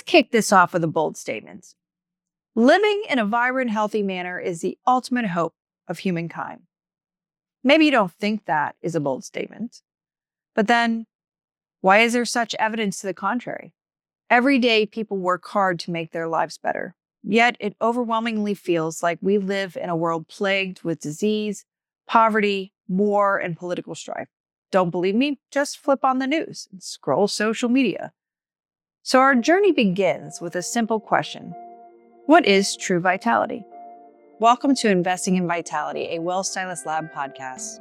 Let's kick this off with a bold statement. Living in a vibrant, healthy manner is the ultimate hope of humankind. Maybe you don't think that is a bold statement, but then why is there such evidence to the contrary? Every day, people work hard to make their lives better. Yet it overwhelmingly feels like we live in a world plagued with disease, poverty, war, and political strife. Don't believe me? Just flip on the news and scroll social media. So, our journey begins with a simple question What is true vitality? Welcome to Investing in Vitality, a Well Stylist Lab podcast.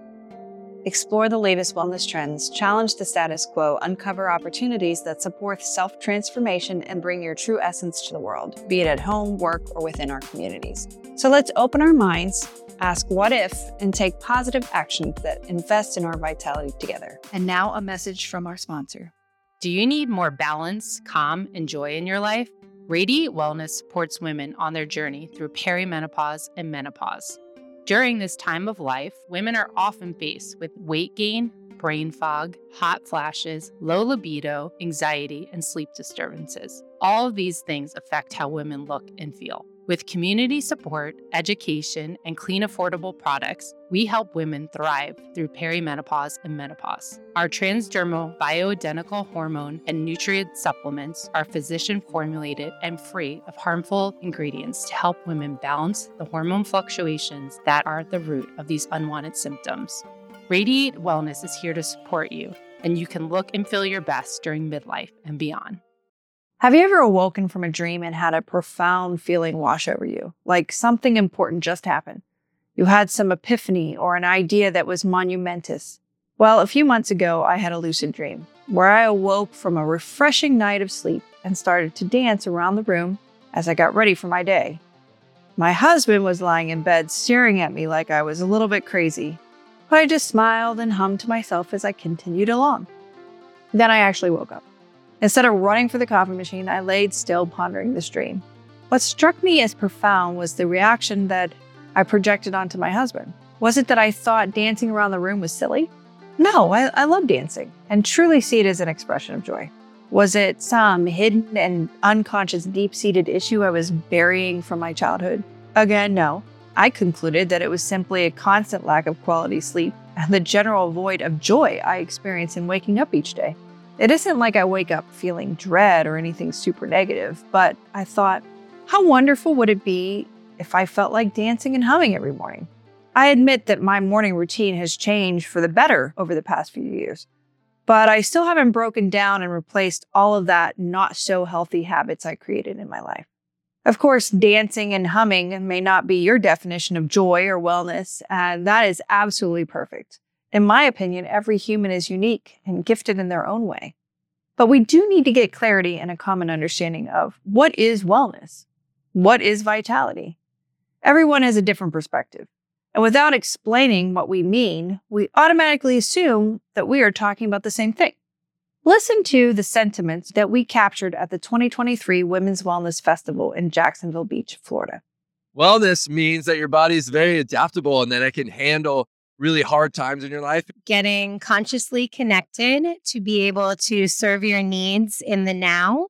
Explore the latest wellness trends, challenge the status quo, uncover opportunities that support self transformation, and bring your true essence to the world, be it at home, work, or within our communities. So let's open our minds, ask what if, and take positive actions that invest in our vitality together. And now a message from our sponsor. Do you need more balance, calm, and joy in your life? Radiate Wellness supports women on their journey through perimenopause and menopause. During this time of life, women are often faced with weight gain, brain fog, hot flashes, low libido, anxiety, and sleep disturbances. All of these things affect how women look and feel. With community support, education, and clean, affordable products, we help women thrive through perimenopause and menopause. Our transdermal bioidentical hormone and nutrient supplements are physician formulated and free of harmful ingredients to help women balance the hormone fluctuations that are at the root of these unwanted symptoms. Radiate Wellness is here to support you, and you can look and feel your best during midlife and beyond. Have you ever awoken from a dream and had a profound feeling wash over you, like something important just happened? You had some epiphany or an idea that was monumentous. Well, a few months ago, I had a lucid dream where I awoke from a refreshing night of sleep and started to dance around the room as I got ready for my day. My husband was lying in bed staring at me like I was a little bit crazy, but I just smiled and hummed to myself as I continued along. Then I actually woke up. Instead of running for the coffee machine, I laid still pondering this dream. What struck me as profound was the reaction that I projected onto my husband. Was it that I thought dancing around the room was silly? No, I, I love dancing and truly see it as an expression of joy. Was it some hidden and unconscious deep seated issue I was burying from my childhood? Again, no. I concluded that it was simply a constant lack of quality sleep and the general void of joy I experience in waking up each day. It isn't like I wake up feeling dread or anything super negative, but I thought, how wonderful would it be if I felt like dancing and humming every morning? I admit that my morning routine has changed for the better over the past few years, but I still haven't broken down and replaced all of that not so healthy habits I created in my life. Of course, dancing and humming may not be your definition of joy or wellness, and that is absolutely perfect. In my opinion, every human is unique and gifted in their own way. But we do need to get clarity and a common understanding of what is wellness? What is vitality? Everyone has a different perspective. And without explaining what we mean, we automatically assume that we are talking about the same thing. Listen to the sentiments that we captured at the 2023 Women's Wellness Festival in Jacksonville Beach, Florida. Wellness means that your body is very adaptable and that it can handle really hard times in your life. Getting consciously connected to be able to serve your needs in the now.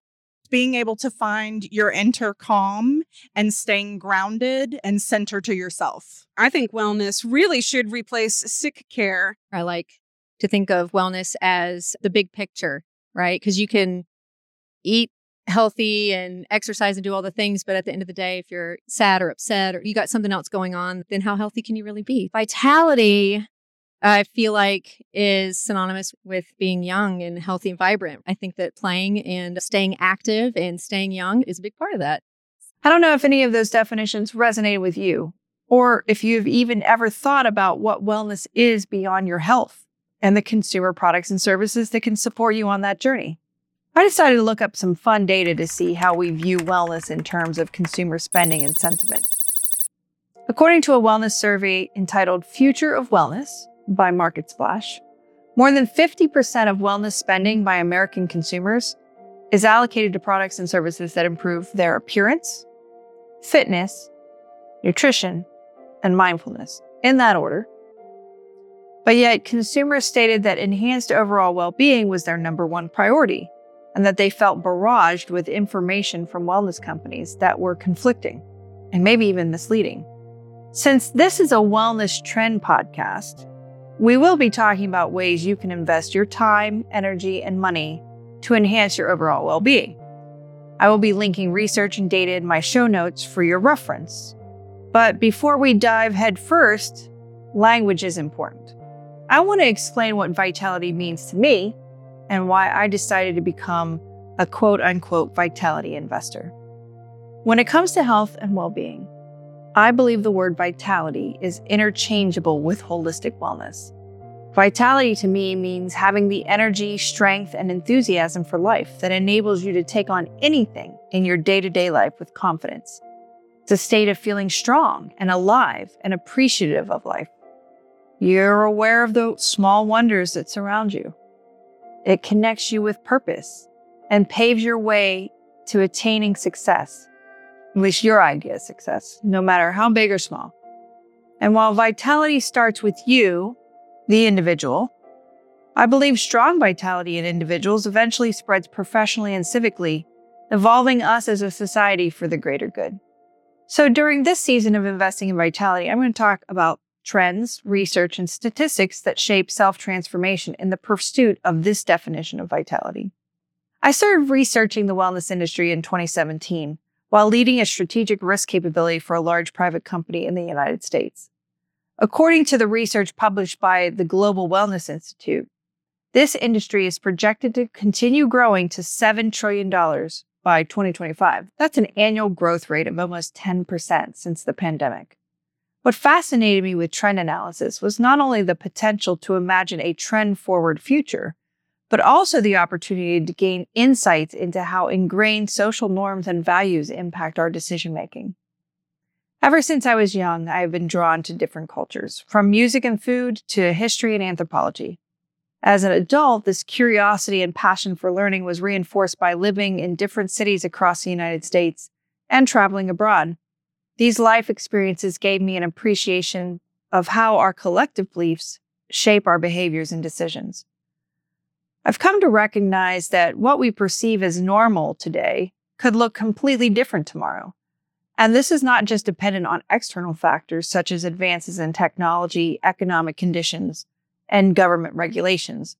Being able to find your inner calm and staying grounded and centered to yourself. I think wellness really should replace sick care. I like to think of wellness as the big picture, right? Because you can eat healthy and exercise and do all the things. But at the end of the day, if you're sad or upset or you got something else going on, then how healthy can you really be? Vitality, I feel like, is synonymous with being young and healthy and vibrant. I think that playing and staying active and staying young is a big part of that. I don't know if any of those definitions resonated with you, or if you've even ever thought about what wellness is beyond your health and the consumer products and services that can support you on that journey. I decided to look up some fun data to see how we view wellness in terms of consumer spending and sentiment. According to a wellness survey entitled Future of Wellness by Market Splash, more than 50% of wellness spending by American consumers is allocated to products and services that improve their appearance, fitness, nutrition, and mindfulness, in that order. But yet, consumers stated that enhanced overall well being was their number one priority and that they felt barraged with information from wellness companies that were conflicting and maybe even misleading. Since this is a wellness trend podcast, we will be talking about ways you can invest your time, energy, and money to enhance your overall well being. I will be linking research and data in my show notes for your reference. But before we dive headfirst, language is important. I want to explain what vitality means to me and why I decided to become a quote unquote vitality investor. When it comes to health and well being, I believe the word vitality is interchangeable with holistic wellness. Vitality to me means having the energy, strength, and enthusiasm for life that enables you to take on anything in your day to day life with confidence. It's a state of feeling strong and alive and appreciative of life. You're aware of the small wonders that surround you. It connects you with purpose and paves your way to attaining success, at least your idea of success, no matter how big or small. And while vitality starts with you, the individual, I believe strong vitality in individuals eventually spreads professionally and civically, evolving us as a society for the greater good. So during this season of investing in vitality, I'm going to talk about trends, research, and statistics that shape self transformation in the pursuit of this definition of vitality. I started researching the wellness industry in 2017 while leading a strategic risk capability for a large private company in the United States. According to the research published by the Global Wellness Institute, this industry is projected to continue growing to $7 trillion by 2025. That's an annual growth rate of almost 10% since the pandemic. What fascinated me with trend analysis was not only the potential to imagine a trend forward future, but also the opportunity to gain insights into how ingrained social norms and values impact our decision making. Ever since I was young, I have been drawn to different cultures, from music and food to history and anthropology. As an adult, this curiosity and passion for learning was reinforced by living in different cities across the United States and traveling abroad. These life experiences gave me an appreciation of how our collective beliefs shape our behaviors and decisions. I've come to recognize that what we perceive as normal today could look completely different tomorrow. And this is not just dependent on external factors such as advances in technology, economic conditions, and government regulations,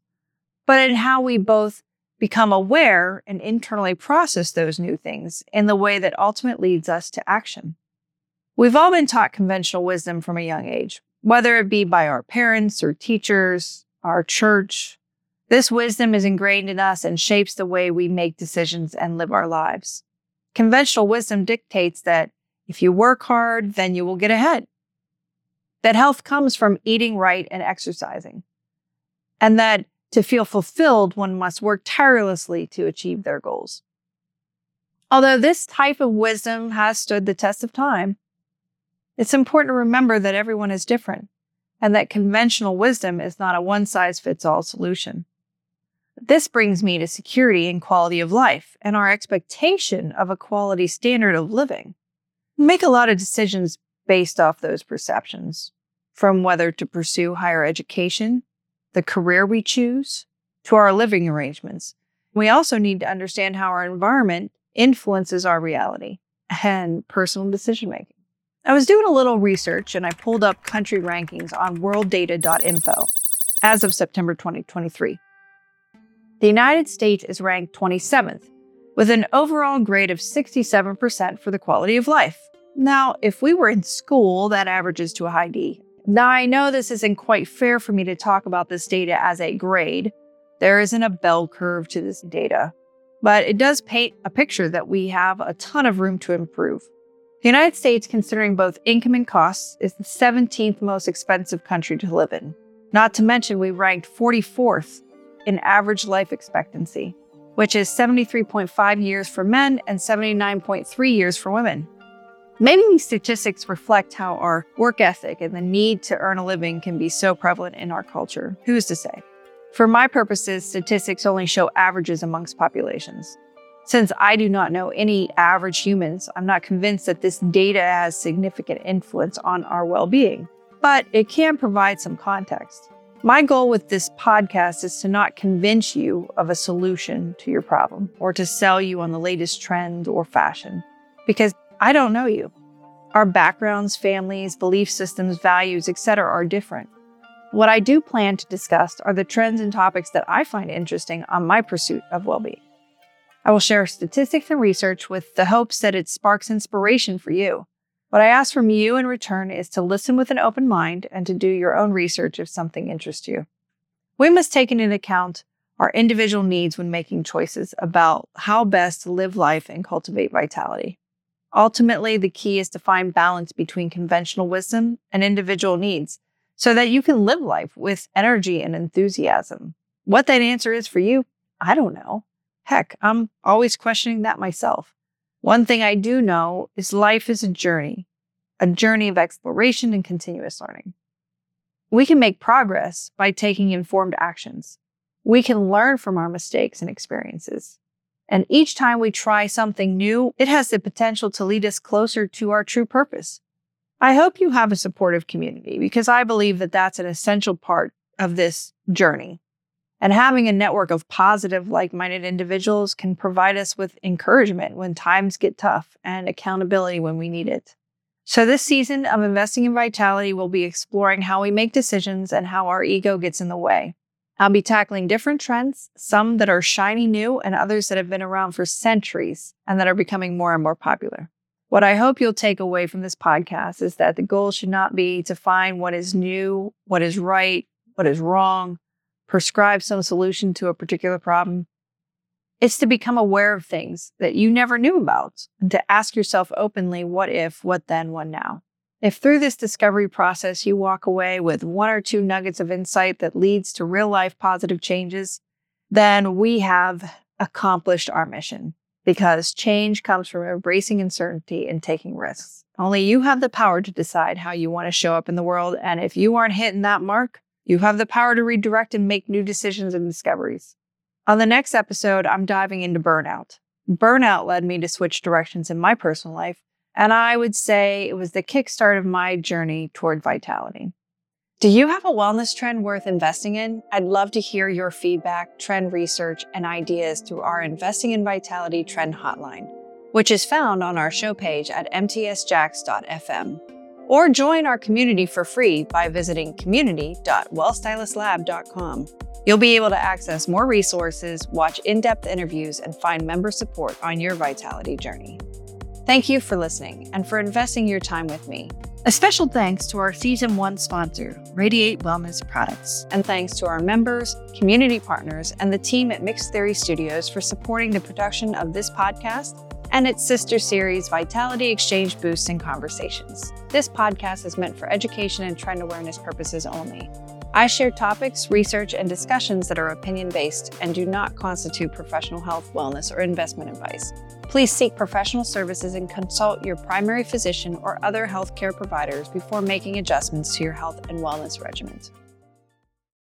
but in how we both become aware and internally process those new things in the way that ultimately leads us to action. We've all been taught conventional wisdom from a young age, whether it be by our parents or teachers, our church. This wisdom is ingrained in us and shapes the way we make decisions and live our lives. Conventional wisdom dictates that if you work hard, then you will get ahead. That health comes from eating right and exercising. And that to feel fulfilled, one must work tirelessly to achieve their goals. Although this type of wisdom has stood the test of time, it's important to remember that everyone is different and that conventional wisdom is not a one size fits all solution. This brings me to security and quality of life and our expectation of a quality standard of living. We make a lot of decisions based off those perceptions, from whether to pursue higher education, the career we choose, to our living arrangements. We also need to understand how our environment influences our reality and personal decision making. I was doing a little research and I pulled up country rankings on worlddata.info as of September 2023. The United States is ranked 27th, with an overall grade of 67% for the quality of life. Now, if we were in school, that averages to a high D. Now, I know this isn't quite fair for me to talk about this data as a grade. There isn't a bell curve to this data, but it does paint a picture that we have a ton of room to improve. The United States, considering both income and costs, is the 17th most expensive country to live in. Not to mention, we ranked 44th in average life expectancy, which is 73.5 years for men and 79.3 years for women. Maybe these statistics reflect how our work ethic and the need to earn a living can be so prevalent in our culture. Who's to say? For my purposes, statistics only show averages amongst populations. Since I do not know any average humans, I'm not convinced that this data has significant influence on our well being, but it can provide some context. My goal with this podcast is to not convince you of a solution to your problem or to sell you on the latest trend or fashion, because I don't know you. Our backgrounds, families, belief systems, values, etc. are different. What I do plan to discuss are the trends and topics that I find interesting on my pursuit of well being. I will share statistics and research with the hopes that it sparks inspiration for you. What I ask from you in return is to listen with an open mind and to do your own research if something interests you. We must take into account our individual needs when making choices about how best to live life and cultivate vitality. Ultimately, the key is to find balance between conventional wisdom and individual needs so that you can live life with energy and enthusiasm. What that answer is for you, I don't know. Heck, I'm always questioning that myself. One thing I do know is life is a journey, a journey of exploration and continuous learning. We can make progress by taking informed actions. We can learn from our mistakes and experiences. And each time we try something new, it has the potential to lead us closer to our true purpose. I hope you have a supportive community because I believe that that's an essential part of this journey. And having a network of positive, like minded individuals can provide us with encouragement when times get tough and accountability when we need it. So, this season of Investing in Vitality we'll be exploring how we make decisions and how our ego gets in the way. I'll be tackling different trends, some that are shiny new and others that have been around for centuries and that are becoming more and more popular. What I hope you'll take away from this podcast is that the goal should not be to find what is new, what is right, what is wrong, prescribe some solution to a particular problem. It's to become aware of things that you never knew about and to ask yourself openly, what if, what then, what now? If through this discovery process you walk away with one or two nuggets of insight that leads to real life positive changes, then we have accomplished our mission because change comes from embracing uncertainty and taking risks. Only you have the power to decide how you want to show up in the world. And if you aren't hitting that mark, you have the power to redirect and make new decisions and discoveries. On the next episode, I'm diving into burnout. Burnout led me to switch directions in my personal life, and I would say it was the kickstart of my journey toward vitality. Do you have a wellness trend worth investing in? I'd love to hear your feedback, trend research, and ideas through our Investing in Vitality Trend Hotline, which is found on our show page at mtsjax.fm or join our community for free by visiting community.wellstylistlab.com. You'll be able to access more resources, watch in depth interviews, and find member support on your vitality journey. Thank you for listening and for investing your time with me. A special thanks to our season one sponsor, Radiate Wellness Products, and thanks to our members, community partners, and the team at Mixed Theory Studios for supporting the production of this podcast and its sister series, Vitality Exchange Boosts and Conversations. This podcast is meant for education and trend awareness purposes only. I share topics, research, and discussions that are opinion based and do not constitute professional health, wellness, or investment advice. Please seek professional services and consult your primary physician or other healthcare providers before making adjustments to your health and wellness regimen.